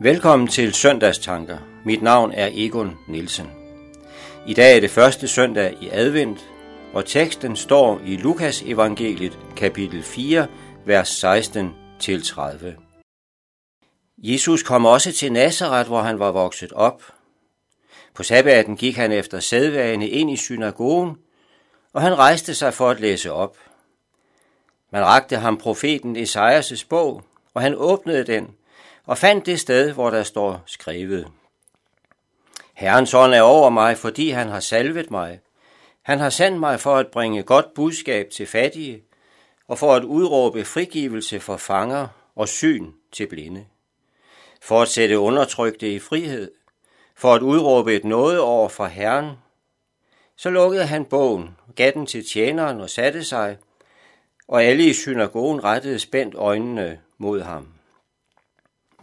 Velkommen til Søndagstanker. Mit navn er Egon Nielsen. I dag er det første søndag i advent, og teksten står i Lukas evangeliet kapitel 4, vers 16 til 30. Jesus kom også til Nazareth, hvor han var vokset op. På sabbaten gik han efter sædvane ind i synagogen, og han rejste sig for at læse op. Man rakte ham profeten Esajas' bog, og han åbnede den og fandt det sted, hvor der står skrevet. Herrens ånd er over mig, fordi han har salvet mig. Han har sendt mig for at bringe godt budskab til fattige, og for at udråbe frigivelse for fanger og syn til blinde. For at sætte undertrykte i frihed, for at udråbe et noget over for Herren. Så lukkede han bogen, gav den til tjeneren og satte sig, og alle i synagogen rettede spændt øjnene mod ham.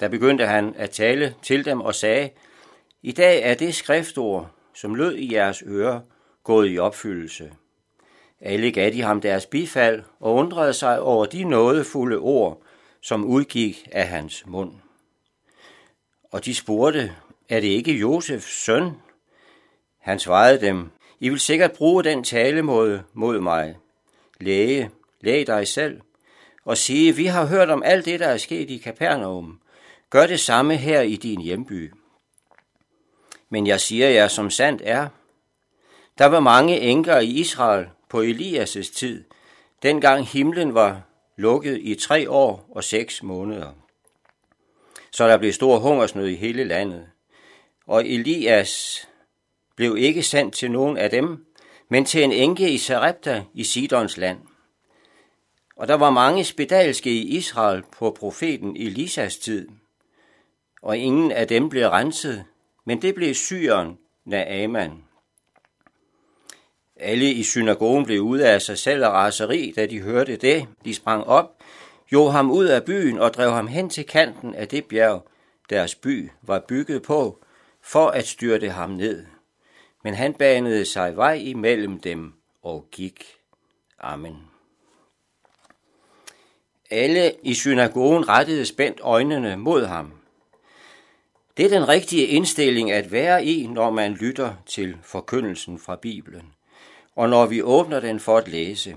Der begyndte han at tale til dem og sagde, I dag er det skriftord, som lød i jeres ører, gået i opfyldelse. Alle gav de ham deres bifald og undrede sig over de nådefulde ord, som udgik af hans mund. Og de spurgte, er det ikke Josefs søn? Han svarede dem, I vil sikkert bruge den talemåde mod mig. Læge, læg dig selv, og sige, vi har hørt om alt det, der er sket i Kapernaum, Gør det samme her i din hjemby. Men jeg siger jer, som sandt er, der var mange enker i Israel på Elias' tid, dengang himlen var lukket i tre år og seks måneder. Så der blev stor hungersnød i hele landet. Og Elias blev ikke sendt til nogen af dem, men til en enke i Sarepta i Sidons land. Og der var mange spedalske i Israel på profeten Elisas tid – og ingen af dem blev renset, men det blev syren Naaman. Alle i synagogen blev ud af sig selv og raseri, da de hørte det. De sprang op, jo ham ud af byen og drev ham hen til kanten af det bjerg, deres by var bygget på, for at styrte ham ned. Men han banede sig vej imellem dem og gik. Amen. Alle i synagogen rettede spændt øjnene mod ham. Det er den rigtige indstilling at være i, når man lytter til forkyndelsen fra Bibelen, og når vi åbner den for at læse.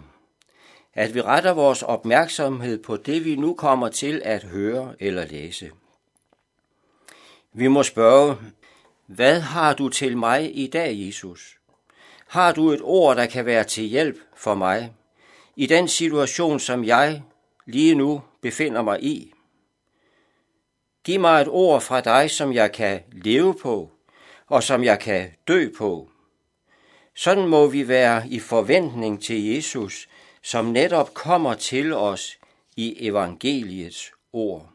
At vi retter vores opmærksomhed på det, vi nu kommer til at høre eller læse. Vi må spørge, hvad har du til mig i dag, Jesus? Har du et ord, der kan være til hjælp for mig i den situation, som jeg lige nu befinder mig i? Giv mig et ord fra dig, som jeg kan leve på, og som jeg kan dø på. Sådan må vi være i forventning til Jesus, som netop kommer til os i evangeliets ord.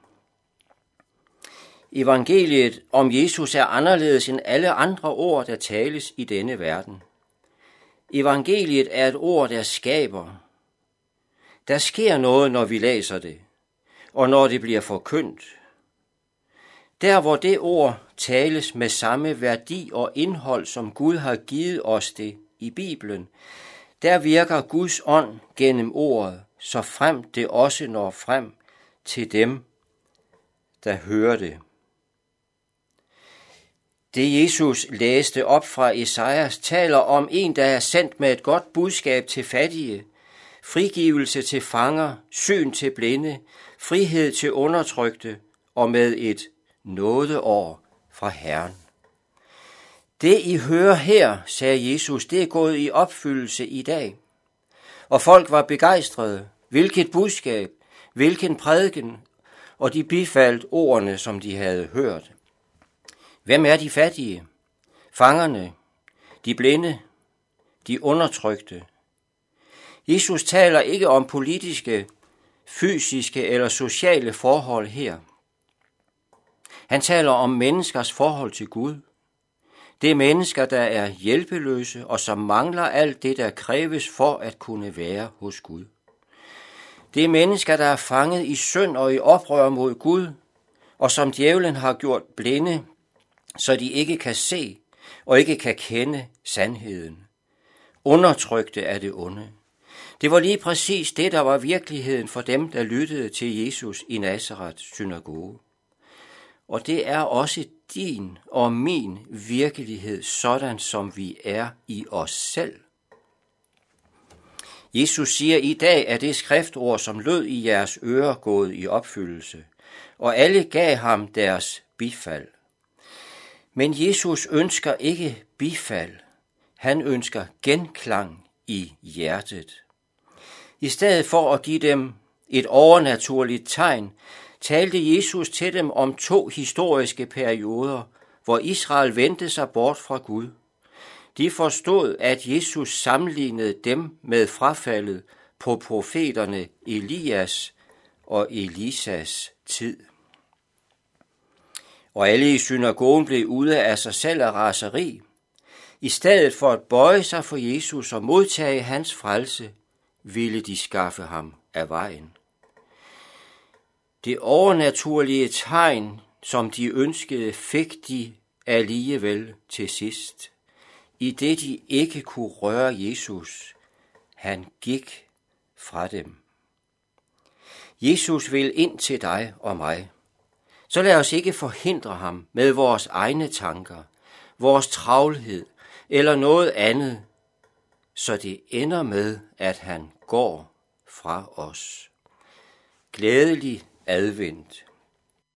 Evangeliet om Jesus er anderledes end alle andre ord, der tales i denne verden. Evangeliet er et ord, der skaber. Der sker noget, når vi læser det, og når det bliver forkyndt, der hvor det ord tales med samme værdi og indhold, som Gud har givet os det i Bibelen, der virker Guds ånd gennem ordet, så frem det også når frem til dem, der hører det. Det Jesus læste op fra Esajas taler om en, der er sendt med et godt budskab til fattige, frigivelse til fanger, syn til blinde, frihed til undertrykte og med et nådeår fra Herren. Det I hører her, sagde Jesus, det er gået i opfyldelse i dag. Og folk var begejstrede. Hvilket budskab, hvilken prædiken, og de bifaldt ordene, som de havde hørt. Hvem er de fattige? Fangerne, de blinde, de undertrykte. Jesus taler ikke om politiske, fysiske eller sociale forhold her. Han taler om menneskers forhold til Gud. Det er mennesker, der er hjælpeløse og som mangler alt det, der kræves for at kunne være hos Gud. Det er mennesker, der er fanget i synd og i oprør mod Gud, og som djævlen har gjort blinde, så de ikke kan se og ikke kan kende sandheden. Undertrykte er det onde. Det var lige præcis det, der var virkeligheden for dem, der lyttede til Jesus i Nazareth synagoge. Og det er også din og min virkelighed, sådan som vi er i os selv. Jesus siger, i dag er det skriftord, som lød i jeres ører, gået i opfyldelse, og alle gav ham deres bifald. Men Jesus ønsker ikke bifald. Han ønsker genklang i hjertet. I stedet for at give dem et overnaturligt tegn, talte Jesus til dem om to historiske perioder, hvor Israel vendte sig bort fra Gud. De forstod, at Jesus sammenlignede dem med frafaldet på profeterne Elias og Elisas tid. Og alle i synagogen blev ude af sig selv af raseri. I stedet for at bøje sig for Jesus og modtage hans frelse, ville de skaffe ham af vejen. Det overnaturlige tegn, som de ønskede, fik de alligevel til sidst. I det de ikke kunne røre Jesus, han gik fra dem. Jesus vil ind til dig og mig. Så lad os ikke forhindre ham med vores egne tanker, vores travlhed eller noget andet, så det ender med, at han går fra os. Glædelig advent.